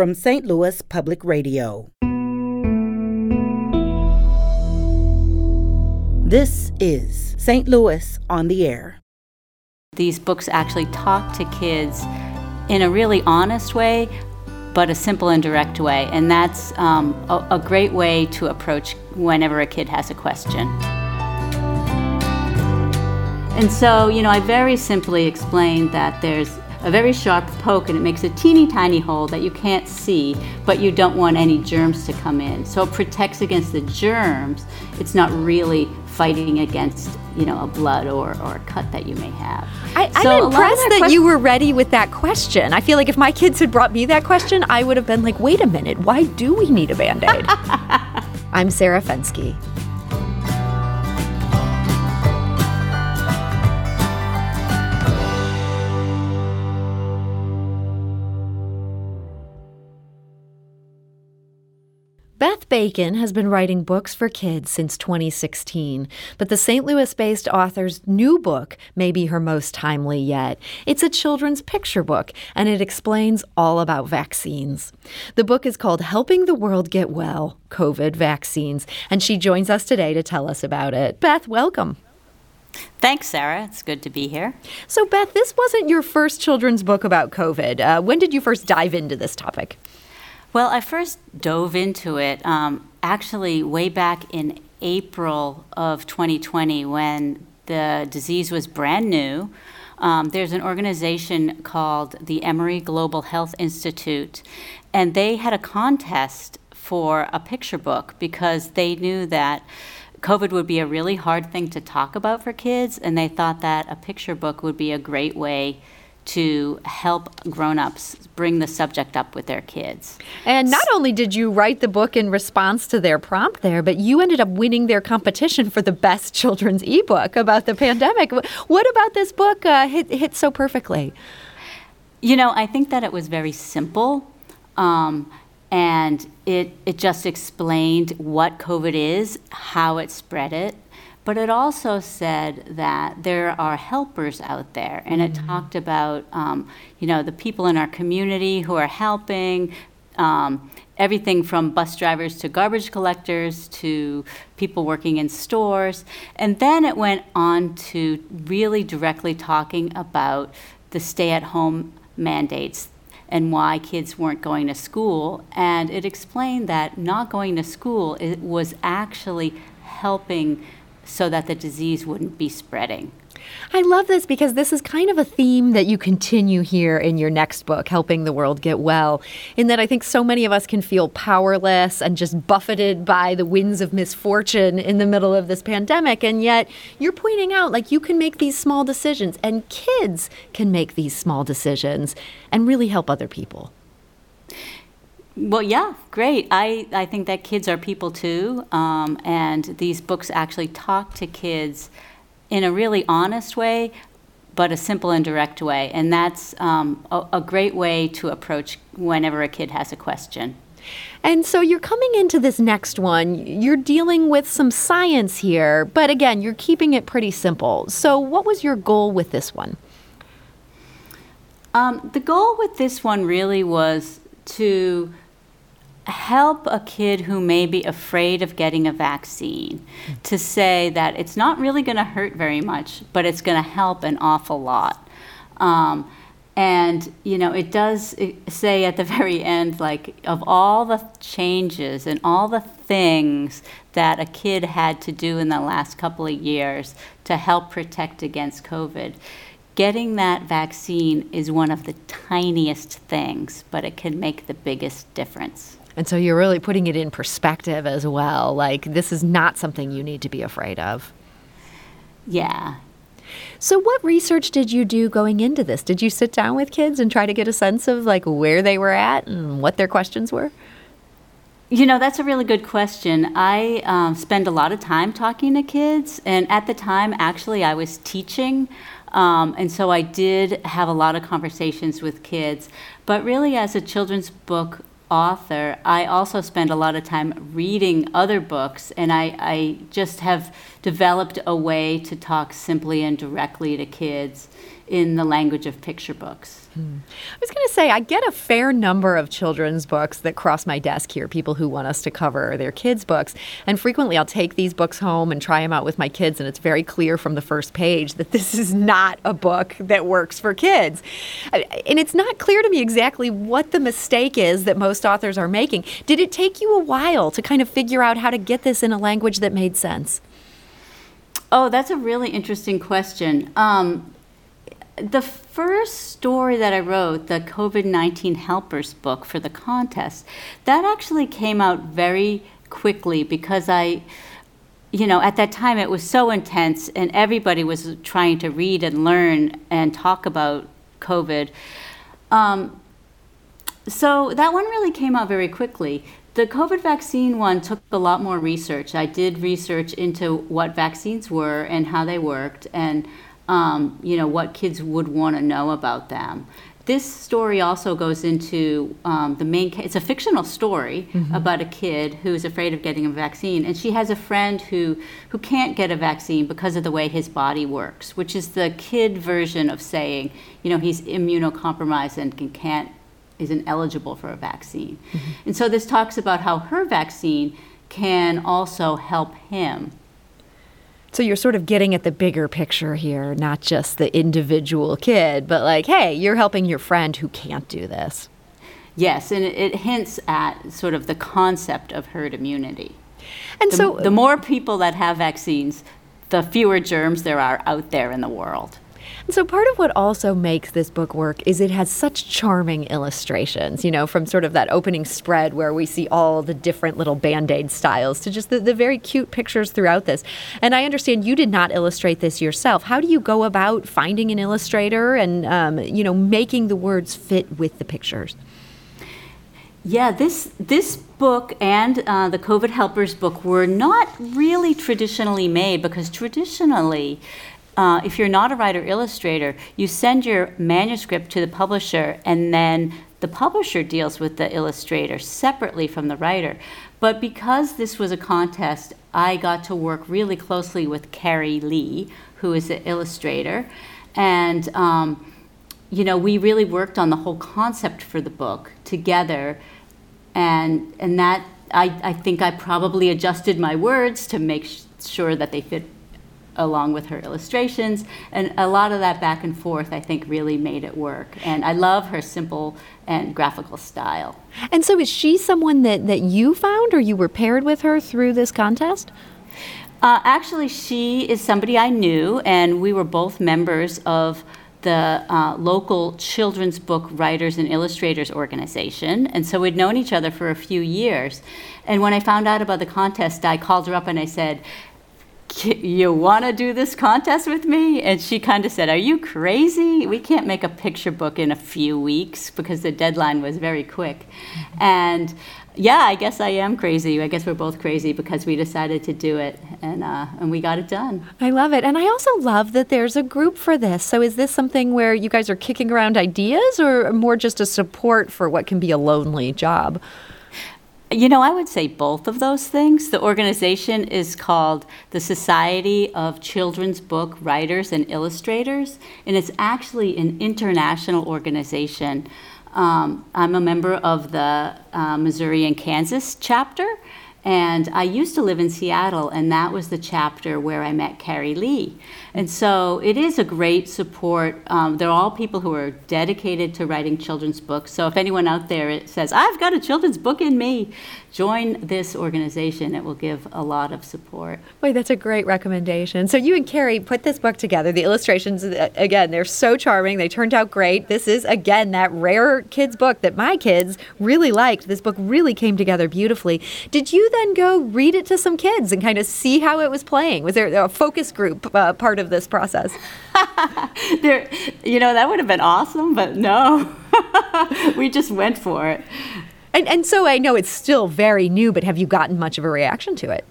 from St. Louis Public Radio. This is St. Louis on the Air. These books actually talk to kids in a really honest way, but a simple and direct way. And that's um, a, a great way to approach whenever a kid has a question. And so, you know, I very simply explained that there's a very sharp poke and it makes a teeny tiny hole that you can't see, but you don't want any germs to come in. So it protects against the germs. It's not really fighting against, you know, a blood or, or a cut that you may have. I, am impressed that, that you were ready with that question. I feel like if my kids had brought me that question, I would have been like, wait a minute, why do we need a band aid? I'm Sarah Fenske. Beth Bacon has been writing books for kids since 2016, but the St. Louis based author's new book may be her most timely yet. It's a children's picture book, and it explains all about vaccines. The book is called Helping the World Get Well COVID Vaccines, and she joins us today to tell us about it. Beth, welcome. Thanks, Sarah. It's good to be here. So, Beth, this wasn't your first children's book about COVID. Uh, when did you first dive into this topic? Well, I first dove into it um, actually way back in April of 2020 when the disease was brand new. Um, there's an organization called the Emory Global Health Institute, and they had a contest for a picture book because they knew that COVID would be a really hard thing to talk about for kids, and they thought that a picture book would be a great way to help grown-ups bring the subject up with their kids. And not only did you write the book in response to their prompt there, but you ended up winning their competition for the best children's ebook about the pandemic. What about this book uh, hit, hit so perfectly? You know, I think that it was very simple. Um, and it, it just explained what COVID is, how it spread it, but it also said that there are helpers out there, and it mm-hmm. talked about, um, you know, the people in our community who are helping. Um, everything from bus drivers to garbage collectors to people working in stores. And then it went on to really directly talking about the stay at home mandates and why kids weren't going to school. And it explained that not going to school it was actually helping so that the disease wouldn't be spreading. I love this because this is kind of a theme that you continue here in your next book, Helping the World Get Well, in that I think so many of us can feel powerless and just buffeted by the winds of misfortune in the middle of this pandemic. And yet you're pointing out like you can make these small decisions and kids can make these small decisions and really help other people. Well, yeah, great. I, I think that kids are people too. Um, and these books actually talk to kids in a really honest way, but a simple and direct way. And that's um, a, a great way to approach whenever a kid has a question. And so you're coming into this next one, you're dealing with some science here, but again, you're keeping it pretty simple. So, what was your goal with this one? Um, the goal with this one really was to help a kid who may be afraid of getting a vaccine to say that it's not really going to hurt very much, but it's going to help an awful lot. Um, and, you know, it does say at the very end, like, of all the changes and all the things that a kid had to do in the last couple of years to help protect against COVID, getting that vaccine is one of the tiniest things, but it can make the biggest difference. And so you're really putting it in perspective as well. Like, this is not something you need to be afraid of. Yeah. So, what research did you do going into this? Did you sit down with kids and try to get a sense of like where they were at and what their questions were? You know, that's a really good question. I um, spend a lot of time talking to kids, and at the time, actually, I was teaching. Um, and so I did have a lot of conversations with kids. But really, as a children's book author, I also spend a lot of time reading other books, and I, I just have developed a way to talk simply and directly to kids. In the language of picture books. Hmm. I was going to say, I get a fair number of children's books that cross my desk here, people who want us to cover their kids' books. And frequently I'll take these books home and try them out with my kids, and it's very clear from the first page that this is not a book that works for kids. And it's not clear to me exactly what the mistake is that most authors are making. Did it take you a while to kind of figure out how to get this in a language that made sense? Oh, that's a really interesting question. Um, the first story that I wrote, the COVID 19 Helpers book for the contest, that actually came out very quickly because I, you know, at that time it was so intense and everybody was trying to read and learn and talk about COVID. Um, so that one really came out very quickly. The COVID vaccine one took a lot more research. I did research into what vaccines were and how they worked and um, you know, what kids would want to know about them. This story also goes into um, the main. It's a fictional story mm-hmm. about a kid who's afraid of getting a vaccine, and she has a friend who who can't get a vaccine because of the way his body works, which is the kid version of saying, you know, he's immunocompromised and can, can't isn't eligible for a vaccine. Mm-hmm. And so this talks about how her vaccine can also help him so you're sort of getting at the bigger picture here, not just the individual kid, but like, hey, you're helping your friend who can't do this. Yes, and it, hints at sort of the concept of herd immunity. And the, so the more people that have vaccines, the fewer germs there are out there in the world. And so part of what also makes this book work is it has such charming illustrations, you know, from sort of that opening spread where we see all the different little band aid styles to just the, the very cute pictures throughout this. And I understand you did not illustrate this yourself. How do you go about finding an illustrator and, um, you know, making the words fit with the pictures? Yeah, this this book and uh, the COVID Helpers book were not really traditionally made because traditionally uh, if you're not a writer illustrator, you send your manuscript to the publisher, and then the publisher deals with the illustrator separately from the writer. But because this was a contest, I got to work really closely with Kary Lee, who is the illustrator, and um, you know we really worked on the whole concept for the book together, and and that I, I think I probably adjusted my words to make sh- sure that they fit along with her illustrations. And a lot of that back and forth, I think, really made it work. And I love her simple and graphical style. And so, is she someone that, that you found or you were paired with her through this contest? Uh, actually, she is somebody I knew, and we were both members of the uh, local children's book writers and illustrators organization. And so we'd known each other for a few years. And when I found out about the contest, I called her up and I said, you want to do this contest with me? And she kind of said, Are you crazy? We can't make a picture book in a few weeks because the deadline was very quick. And yeah, I guess I am crazy. I guess we're both crazy because we decided to do it and, uh, and we got it done. I love it. And I also love that there's a group for this. So is this something where you guys are kicking around ideas or more just a support for what can be a lonely job? You know, I would say both of those things. The organization is called the Society of Children's Book Writers and Illustrators, and it's actually an international organization. Um, I'm a member of the uh, Missouri and Kansas chapter, and I used to live in Seattle, and that was the chapter where I met Kary Lee. And so it is a great support. Um, they're all people who are dedicated to writing children's books. So if anyone out there says, I've got a children's book in me, join this organization. It will give a lot of support. Wait, that's a great recommendation. So you and Kary put this book together. The illustrations, uh, again, they're so charming. They turned out great. This is, again, that rare kids' book that my kids really liked. This book really came together beautifully. Did you then go read it to some kids and kind of see how it was playing? Was there a focus group uh, part of this process? there, you know, that would have been awesome, but no, we just went for it. And, and so I know it's still very new, but have you gotten much of a reaction to it?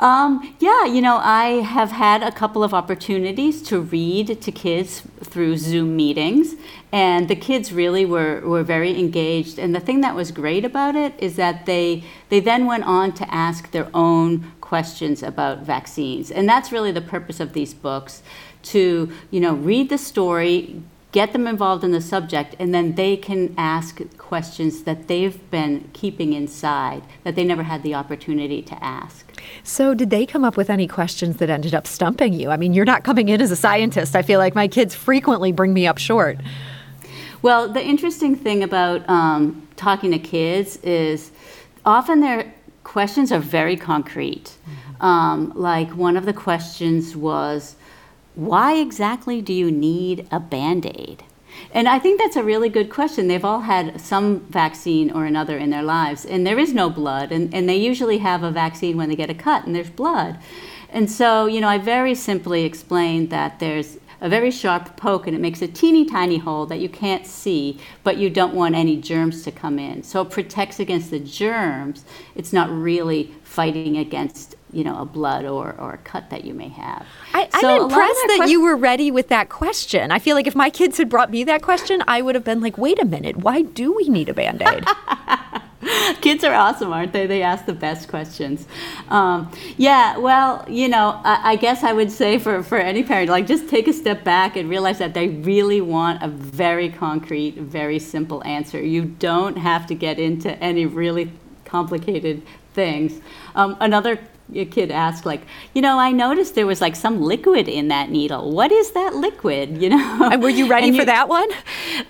Um, yeah, you know, I have had a couple of opportunities to read to kids through Zoom meetings, and the kids really were, were very engaged. And the thing that was great about it is that they, they then went on to ask their own questions about vaccines. And that's really the purpose of these books to, you know, read the story, get them involved in the subject, and then they can ask questions that they've been keeping inside that they never had the opportunity to ask. So, did they come up with any questions that ended up stumping you? I mean, you're not coming in as a scientist. I feel like my kids frequently bring me up short. Well, the interesting thing about um, talking to kids is often their questions are very concrete. Um, like one of the questions was, why exactly do you need a band aid? And I think that's a really good question. They've all had some vaccine or another in their lives, and there is no blood, and, and they usually have a vaccine when they get a cut and there's blood. And so, you know, I very simply explained that there's a very sharp poke and it makes a teeny tiny hole that you can't see, but you don't want any germs to come in. So it protects against the germs. It's not really fighting against you know a blood or, or a cut that you may have. I, am impressed that, that you were ready with that question. I feel like if my kids had brought me that question, I would have been like, "Wait a minute, why do we need a band aid?" Kids are awesome, aren't they? They ask the best questions. Um, yeah, well, you know, I, I, guess I would say for, for any parent, like just take a step back and realize that they really want a very concrete, very simple answer. You don't have to get into any really complicated things. Um, another kid asked like you know i noticed there was like some liquid in that needle. What is that liquid? You know? And were you ready for that one?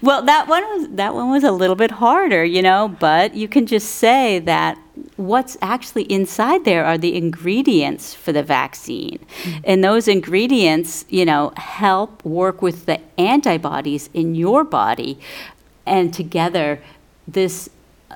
Well that one was that one was a little bit harder you know but you can just say that what's actually inside there are the ingredients for the vaccine. Mm-hmm. and those ingredients you know help work with the antibodies in your body and together this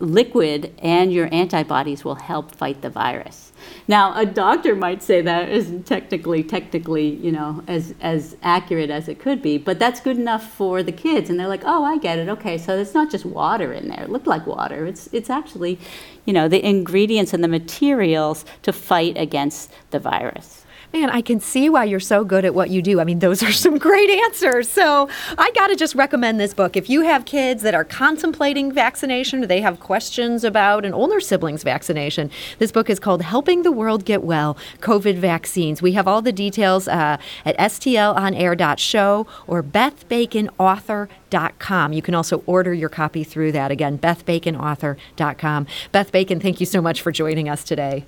liquid and your antibodies will help fight the virus. Now, a doctor might say that isn't technically, technically, you know, as as accurate as it could be, but that's good enough for the kids, and they're like, "Oh, I get it. Okay, so it's not just water in there. It looked like water. It's it's actually, you know, the ingredients and the materials to fight against the virus." Man, I can see why you're so good at what you do. I mean, those are some great answers. So I got to just recommend this book. If you have kids that are contemplating vaccination or they have questions about an older sibling's vaccination, this book is called Helping the World Get Well COVID Vaccines. We have all the details uh, at stlonair.show or bethbaconauthor.com. You can also order your copy through that. Again, bethbaconauthor.com. Beth Bacon, thank you so much for joining us today.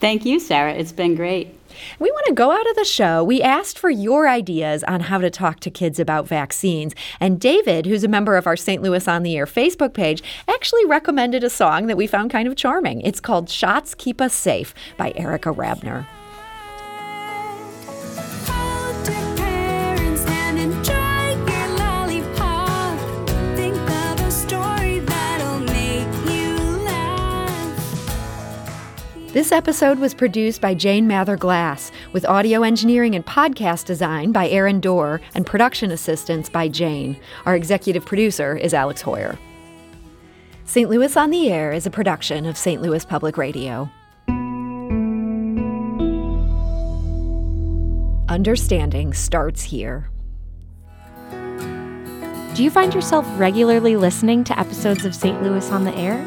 Thank you, Sarah. It's been great. We want to go out of the show. We asked for your ideas on how to talk to kids about vaccines. And David, who's a member of our St. Louis on the Air Facebook page, actually recommended a song that we found kind of charming. It's called Shots Keep Us Safe by Erica Rabner. This episode was produced by Jane Mather Glass, with audio engineering and podcast design by Aaron Doerr and production assistance by Jane. Our executive producer is Alex Heuer. St. Louis on the Air is a production of St. Louis Public Radio. Understanding starts here. Do you find yourself regularly listening to episodes of St. Louis on the Air?